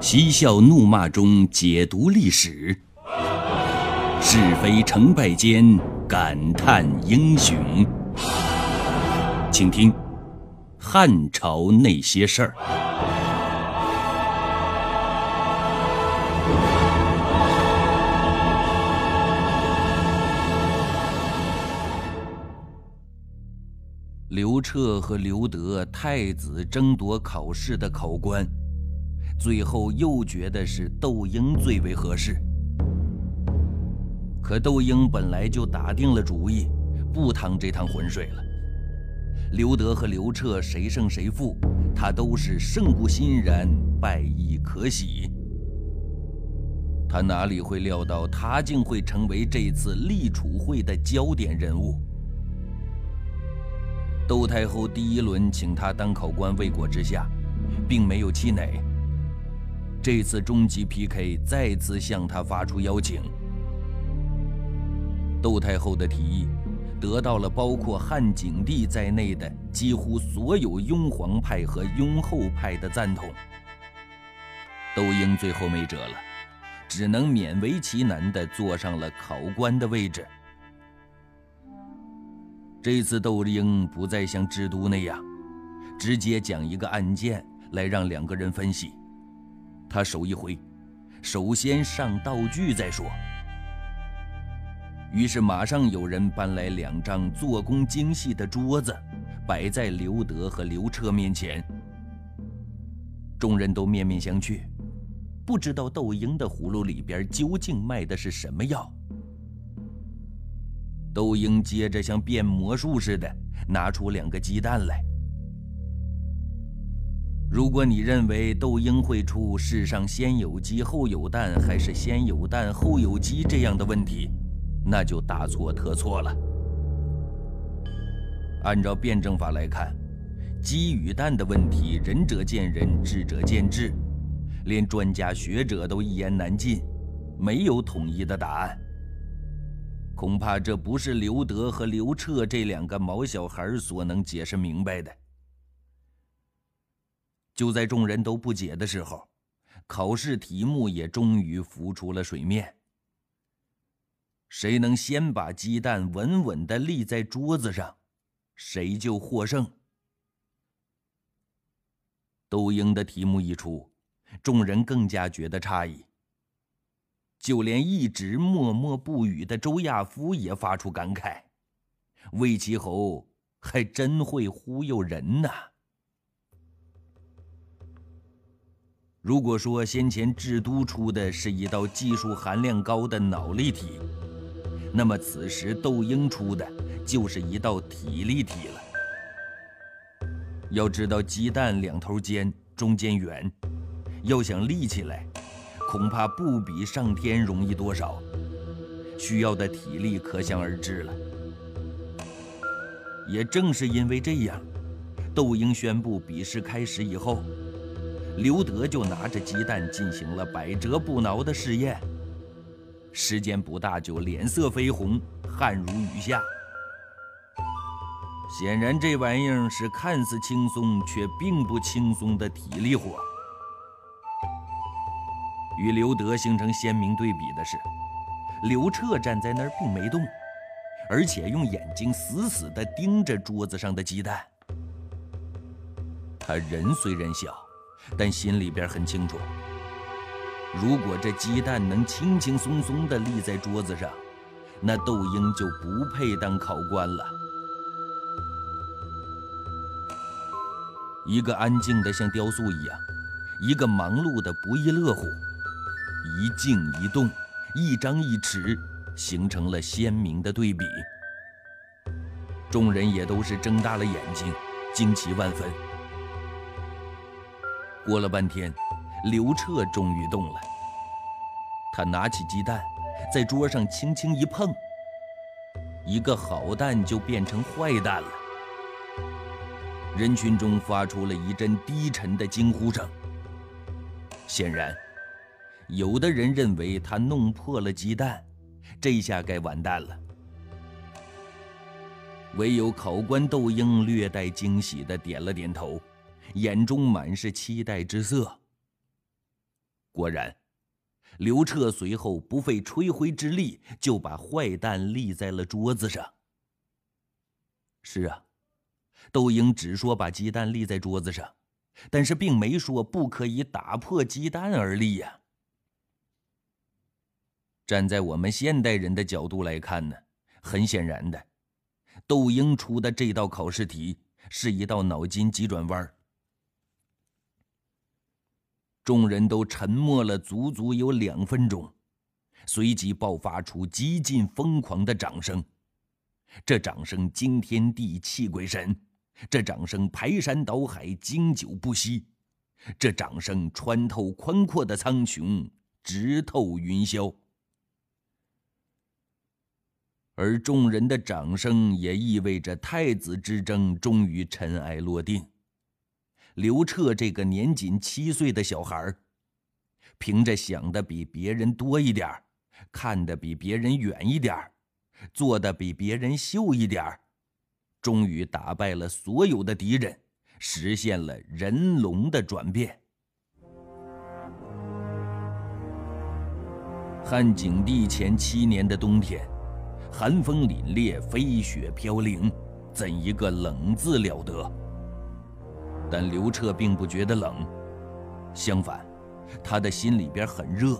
嬉笑怒骂中解读历史，是非成败间感叹英雄。请听《汉朝那些事儿》。刘彻和刘德太子争夺考试的考官，最后又觉得是窦婴最为合适。可窦婴本来就打定了主意，不趟这趟浑水了。刘德和刘彻谁胜谁负，他都是胜不欣然，败亦可喜。他哪里会料到，他竟会成为这次立储会的焦点人物？窦太后第一轮请他当考官未果之下，并没有气馁。这次终极 PK 再次向他发出邀请。窦太后的提议得到了包括汉景帝在内的几乎所有雍皇派和雍后派的赞同。窦婴最后没辙了，只能勉为其难地坐上了考官的位置。这次窦婴不再像制都那样，直接讲一个案件来让两个人分析。他手一挥，首先上道具再说。于是马上有人搬来两张做工精细的桌子，摆在刘德和刘彻面前。众人都面面相觑，不知道窦婴的葫芦里边究竟卖的是什么药。窦婴接着像变魔术似的拿出两个鸡蛋来。如果你认为窦婴会出世上先有鸡后有蛋，还是先有蛋后有鸡这样的问题，那就大错特错了。按照辩证法来看，鸡与蛋的问题，仁者见仁，智者见智，连专家学者都一言难尽，没有统一的答案。恐怕这不是刘德和刘彻这两个毛小孩所能解释明白的。就在众人都不解的时候，考试题目也终于浮出了水面。谁能先把鸡蛋稳稳的立在桌子上，谁就获胜。窦婴的题目一出，众人更加觉得诧异。就连一直默默不语的周亚夫也发出感慨：“魏齐侯还真会忽悠人呐！”如果说先前制都出的是一道技术含量高的脑力题，那么此时窦婴出的就是一道体力题了。要知道，鸡蛋两头尖，中间圆，要想立起来。恐怕不比上天容易多少，需要的体力可想而知了。也正是因为这样，窦婴宣布比试开始以后，刘德就拿着鸡蛋进行了百折不挠的试验。时间不大，就脸色绯红，汗如雨下。显然，这玩意儿是看似轻松却并不轻松的体力活。与刘德形成鲜明对比的是，刘彻站在那儿并没动，而且用眼睛死死地盯着桌子上的鸡蛋。他人虽然小，但心里边很清楚，如果这鸡蛋能轻轻松松地立在桌子上，那窦婴就不配当考官了。一个安静的像雕塑一样，一个忙碌的不亦乐乎。一静一动，一张一弛，形成了鲜明的对比。众人也都是睁大了眼睛，惊奇万分。过了半天，刘彻终于动了。他拿起鸡蛋，在桌上轻轻一碰，一个好蛋就变成坏蛋了。人群中发出了一阵低沉的惊呼声。显然。有的人认为他弄破了鸡蛋，这下该完蛋了。唯有考官窦婴略带惊喜的点了点头，眼中满是期待之色。果然，刘彻随后不费吹灰之力就把坏蛋立在了桌子上。是啊，窦婴只说把鸡蛋立在桌子上，但是并没说不可以打破鸡蛋而立呀。站在我们现代人的角度来看呢，很显然的，窦婴出的这道考试题是一道脑筋急转弯。众人都沉默了足足有两分钟，随即爆发出极尽疯狂的掌声。这掌声惊天地泣鬼神，这掌声排山倒海经久不息，这掌声穿透宽阔的苍穹，直透云霄。而众人的掌声也意味着太子之争终于尘埃落定。刘彻这个年仅七岁的小孩凭着想的比别人多一点看的比别人远一点做的比别人秀一点终于打败了所有的敌人，实现了人龙的转变。汉景帝前七年的冬天，寒风凛冽，飞雪飘零，怎一个冷字了得！但刘彻并不觉得冷，相反，他的心里边很热，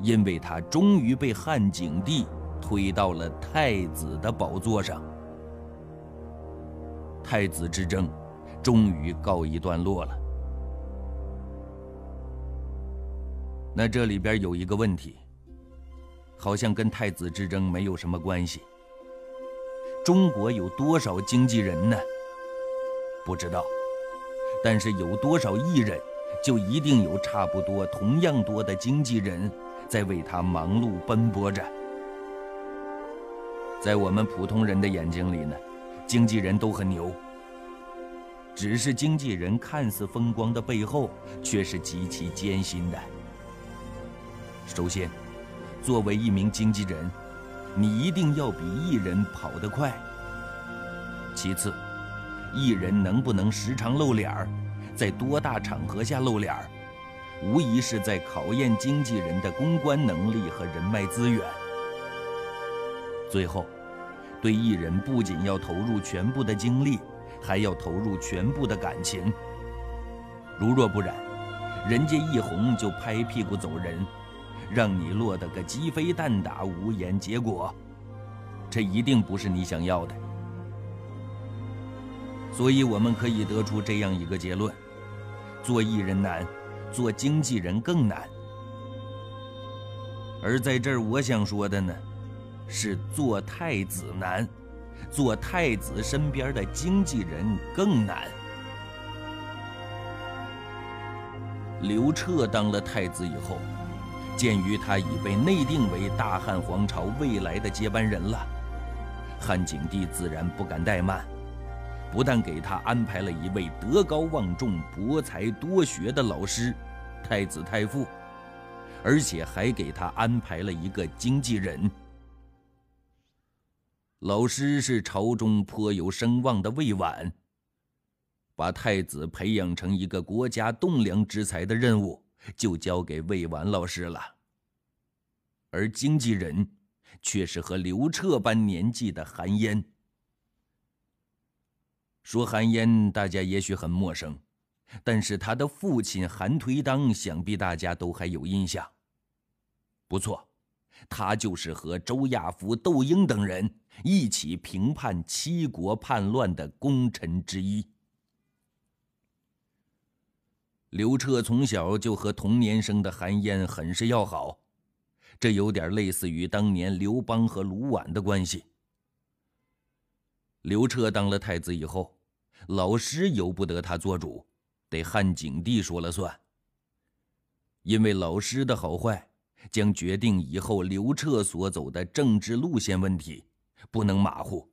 因为他终于被汉景帝。推到了太子的宝座上，太子之争终于告一段落了。那这里边有一个问题，好像跟太子之争没有什么关系。中国有多少经纪人呢？不知道，但是有多少艺人，就一定有差不多同样多的经纪人在为他忙碌奔波着。在我们普通人的眼睛里呢，经纪人都很牛。只是经纪人看似风光的背后，却是极其艰辛的。首先，作为一名经纪人，你一定要比艺人跑得快。其次，艺人能不能时常露脸儿，在多大场合下露脸儿，无疑是在考验经纪人的公关能力和人脉资源。最后，对艺人不仅要投入全部的精力，还要投入全部的感情。如若不然，人家一红就拍屁股走人，让你落得个鸡飞蛋打、无言结果，这一定不是你想要的。所以，我们可以得出这样一个结论：做艺人难，做经纪人更难。而在这儿，我想说的呢。是做太子难，做太子身边的经纪人更难。刘彻当了太子以后，鉴于他已被内定为大汉皇朝未来的接班人了，汉景帝自然不敢怠慢，不但给他安排了一位德高望重、博才多学的老师，太子太傅，而且还给他安排了一个经纪人。老师是朝中颇有声望的魏婉，把太子培养成一个国家栋梁之才的任务就交给魏婉老师了。而经纪人却是和刘彻般年纪的韩嫣。说韩嫣，大家也许很陌生，但是他的父亲韩颓当，想必大家都还有印象。不错。他就是和周亚夫、窦婴等人一起平叛七国叛乱的功臣之一。刘彻从小就和同年生的韩嫣很是要好，这有点类似于当年刘邦和卢绾的关系。刘彻当了太子以后，老师由不得他做主，得汉景帝说了算。因为老师的好坏。将决定以后刘彻所走的政治路线问题，不能马虎。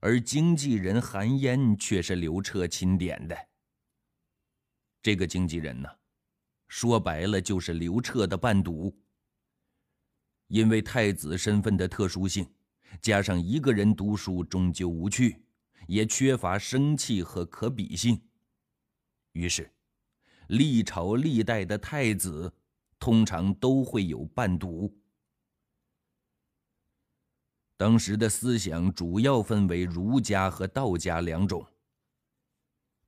而经纪人韩嫣却是刘彻钦点的。这个经纪人呢，说白了就是刘彻的伴读。因为太子身份的特殊性，加上一个人读书终究无趣，也缺乏生气和可比性，于是。历朝历代的太子，通常都会有伴读。当时的思想主要分为儒家和道家两种。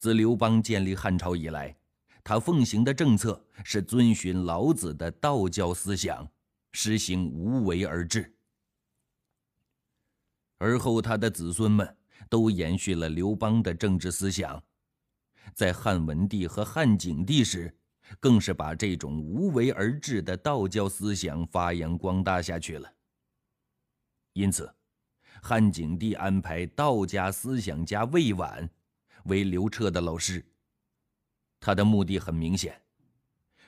自刘邦建立汉朝以来，他奉行的政策是遵循老子的道教思想，实行无为而治。而后他的子孙们都延续了刘邦的政治思想，在汉文帝和汉景帝时，更是把这种无为而治的道教思想发扬光大下去了。因此，汉景帝安排道家思想家魏婉为刘彻的老师。他的目的很明显，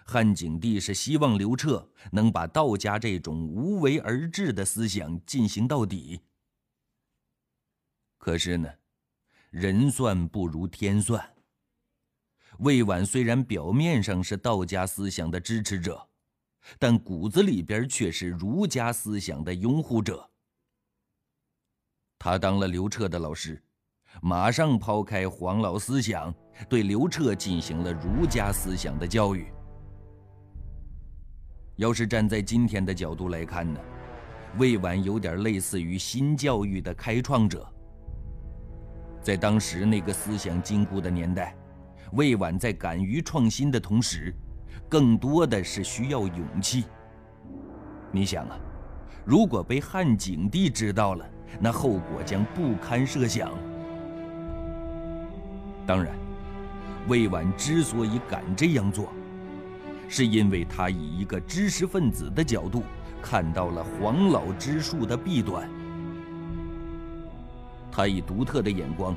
汉景帝是希望刘彻能把道家这种无为而治的思想进行到底。可是呢，人算不如天算。魏婉虽然表面上是道家思想的支持者，但骨子里边却是儒家思想的拥护者。他当了刘彻的老师，马上抛开黄老思想，对刘彻进行了儒家思想的教育。要是站在今天的角度来看呢，魏婉有点类似于新教育的开创者。在当时那个思想禁锢的年代，魏婉在敢于创新的同时，更多的是需要勇气。你想啊，如果被汉景帝知道了，那后果将不堪设想。当然，魏婉之所以敢这样做，是因为他以一个知识分子的角度看到了黄老之术的弊端。他以独特的眼光，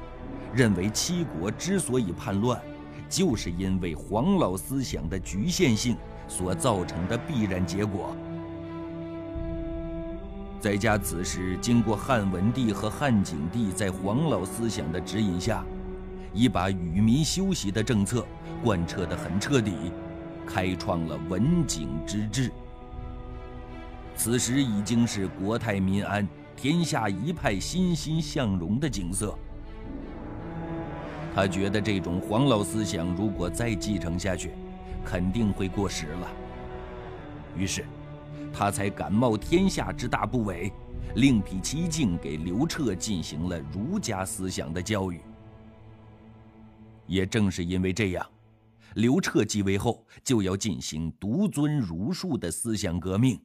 认为七国之所以叛乱，就是因为黄老思想的局限性所造成的必然结果。再加此时，经过汉文帝和汉景帝在黄老思想的指引下，已把与民休息的政策贯彻得很彻底，开创了文景之治。此时已经是国泰民安、天下一派欣欣向荣的景色。他觉得这种黄老思想如果再继承下去，肯定会过时了。于是。他才敢冒天下之大不韪，另辟蹊径给刘彻进行了儒家思想的教育。也正是因为这样，刘彻继位后就要进行独尊儒术的思想革命。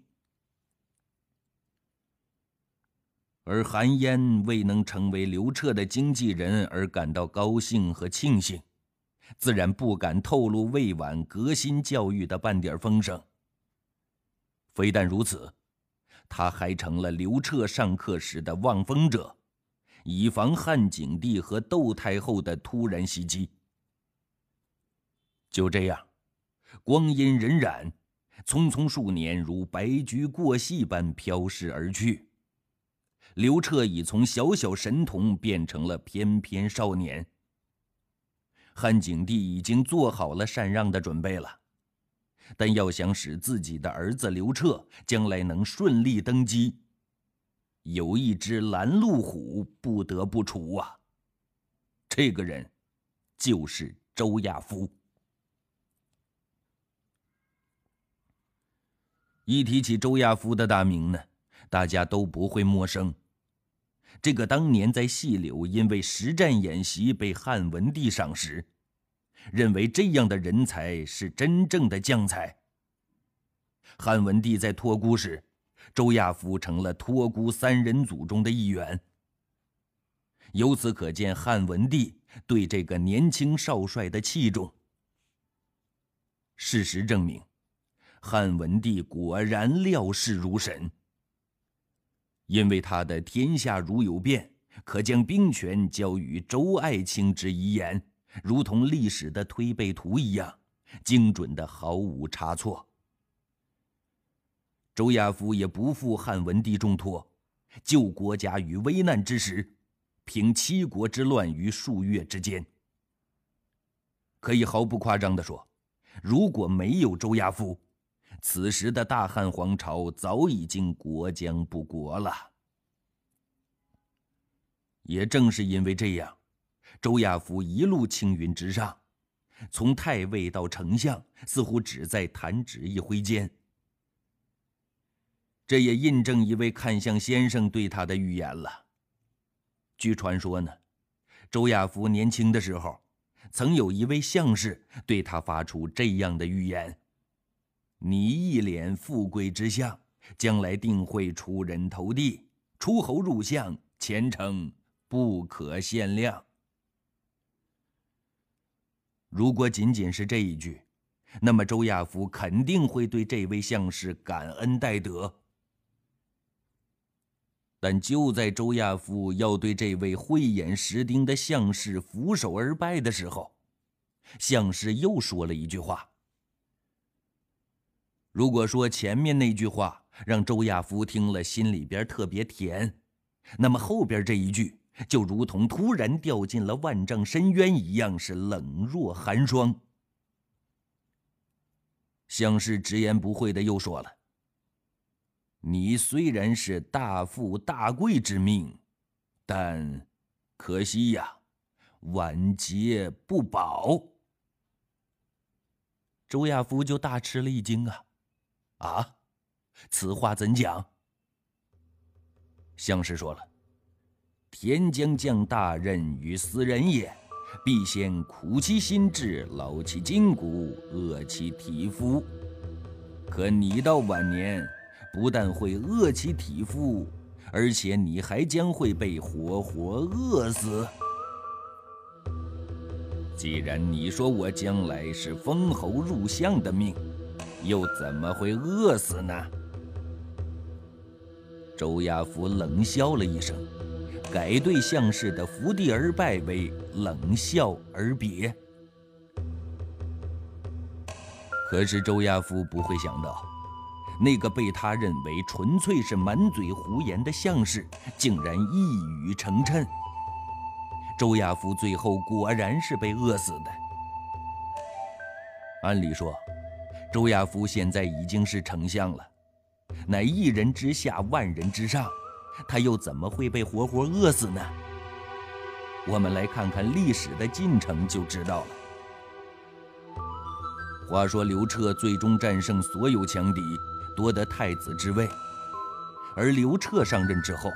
而韩嫣未能成为刘彻的经纪人而感到高兴和庆幸，自然不敢透露魏婉革新教育的半点风声。非但如此，他还成了刘彻上课时的望风者，以防汉景帝和窦太后的突然袭击。就这样，光阴荏苒，匆匆数年如白驹过隙般飘逝而去。刘彻已从小小神童变成了翩翩少年。汉景帝已经做好了禅让的准备了。但要想使自己的儿子刘彻将来能顺利登基，有一只拦路虎不得不除啊。这个人，就是周亚夫。一提起周亚夫的大名呢，大家都不会陌生。这个当年在细柳因为实战演习被汉文帝赏识。认为这样的人才是真正的将才。汉文帝在托孤时，周亚夫成了托孤三人组中的一员。由此可见，汉文帝对这个年轻少帅的器重。事实证明，汉文帝果然料事如神。因为他的“天下如有变，可将兵权交于周爱卿”之遗言。如同历史的推背图一样，精准的毫无差错。周亚夫也不负汉文帝重托，救国家于危难之时，平七国之乱于数月之间。可以毫不夸张的说，如果没有周亚夫，此时的大汉皇朝早已经国将不国了。也正是因为这样。周亚夫一路青云直上，从太尉到丞相，似乎只在弹指一挥间。这也印证一位看相先生对他的预言了。据传说呢，周亚夫年轻的时候，曾有一位相士对他发出这样的预言：“你一脸富贵之相，将来定会出人头地，出侯入相，前程不可限量。”如果仅仅是这一句，那么周亚夫肯定会对这位相士感恩戴德。但就在周亚夫要对这位慧眼识丁的相士俯首而拜的时候，相士又说了一句话。如果说前面那句话让周亚夫听了心里边特别甜，那么后边这一句就如同突然掉进了万丈深渊一样，是冷若寒霜。相士直言不讳的又说了。你虽然是大富大贵之命，但可惜呀，晚节不保。周亚夫就大吃了一惊啊！啊，此话怎讲？相师说了：“天将降大任于斯人也，必先苦其心志，劳其筋骨，饿其体肤。可你到晚年。”不但会饿其体肤，而且你还将会被活活饿死。既然你说我将来是封侯入相的命，又怎么会饿死呢？周亚夫冷笑了一声，改对相氏的伏地而拜为冷笑而别。可是周亚夫不会想到。那个被他认为纯粹是满嘴胡言的相氏，竟然一语成谶。周亚夫最后果然是被饿死的。按理说，周亚夫现在已经是丞相了，乃一人之下，万人之上，他又怎么会被活活饿死呢？我们来看看历史的进程就知道了。话说刘彻最终战胜所有强敌。夺得太子之位，而刘彻上任之后，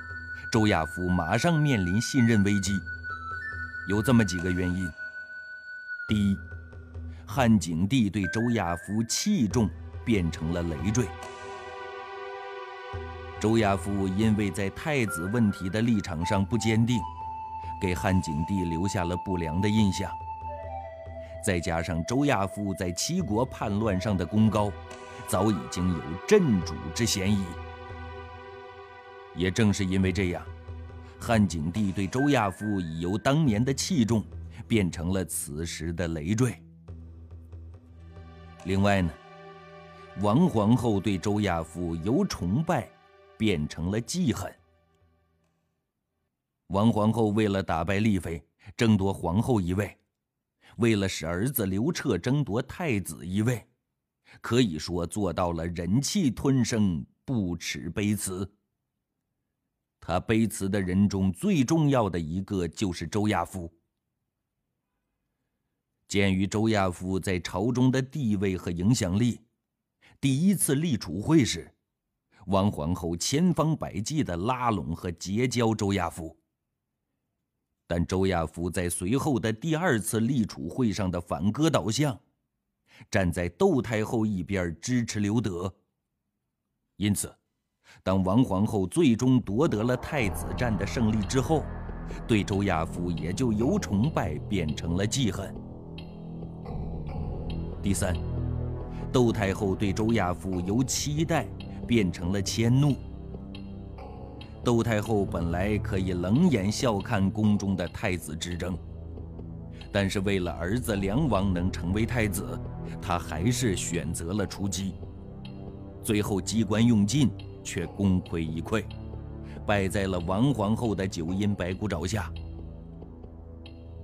周亚夫马上面临信任危机。有这么几个原因：第一，汉景帝对周亚夫器重变成了累赘。周亚夫因为在太子问题的立场上不坚定，给汉景帝留下了不良的印象。再加上周亚夫在七国叛乱上的功高。早已经有镇主之嫌疑。也正是因为这样，汉景帝对周亚夫已由当年的器重，变成了此时的累赘。另外呢，王皇后对周亚夫由崇拜，变成了记恨。王皇后为了打败丽妃，争夺皇后一位；为了使儿子刘彻争夺太子一位。可以说做到了忍气吞声、不耻卑辞。他卑辞的人中最重要的一个就是周亚夫。鉴于周亚夫在朝中的地位和影响力，第一次立储会时，王皇后千方百计的拉拢和结交周亚夫。但周亚夫在随后的第二次立储会上的反戈倒向。站在窦太后一边支持刘德，因此，当王皇后最终夺得了太子战的胜利之后，对周亚夫也就由崇拜变成了记恨。第三，窦太后对周亚夫由期待变成了迁怒。窦太后本来可以冷眼笑看宫中的太子之争。但是为了儿子梁王能成为太子，她还是选择了出击。最后机关用尽，却功亏一篑，败在了王皇后的九阴白骨爪下。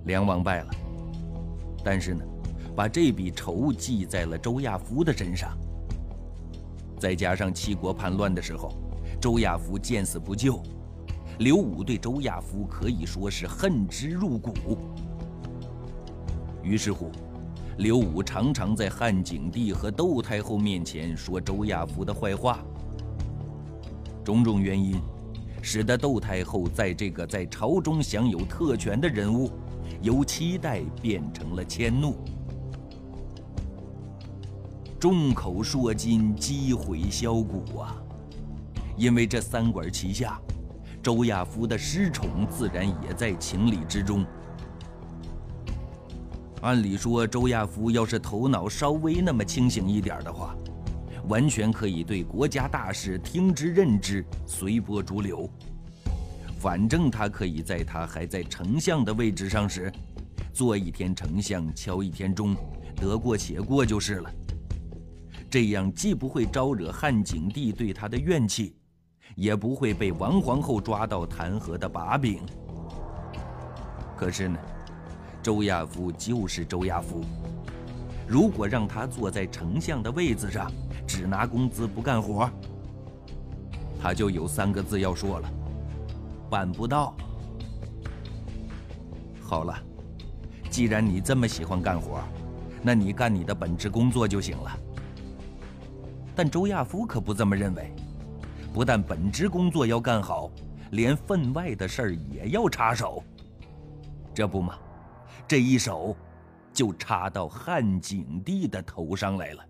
梁王败了，但是呢，把这笔仇记在了周亚夫的身上。再加上七国叛乱的时候，周亚夫见死不救，刘武对周亚夫可以说是恨之入骨。于是乎，刘武常常在汉景帝和窦太后面前说周亚夫的坏话。种种原因，使得窦太后在这个在朝中享有特权的人物，由期待变成了迁怒。众口铄金，积毁销骨啊！因为这三管齐下，周亚夫的失宠自然也在情理之中。按理说，周亚夫要是头脑稍微那么清醒一点的话，完全可以对国家大事听之任之，随波逐流。反正他可以在他还在丞相的位置上时，做一天丞相，敲一天钟，得过且过就是了。这样既不会招惹汉景帝对他的怨气，也不会被王皇后抓到弹劾的把柄。可是呢？周亚夫就是周亚夫，如果让他坐在丞相的位子上，只拿工资不干活，他就有三个字要说了：办不到。好了，既然你这么喜欢干活，那你干你的本职工作就行了。但周亚夫可不这么认为，不但本职工作要干好，连分外的事儿也要插手，这不嘛？这一手，就插到汉景帝的头上来了。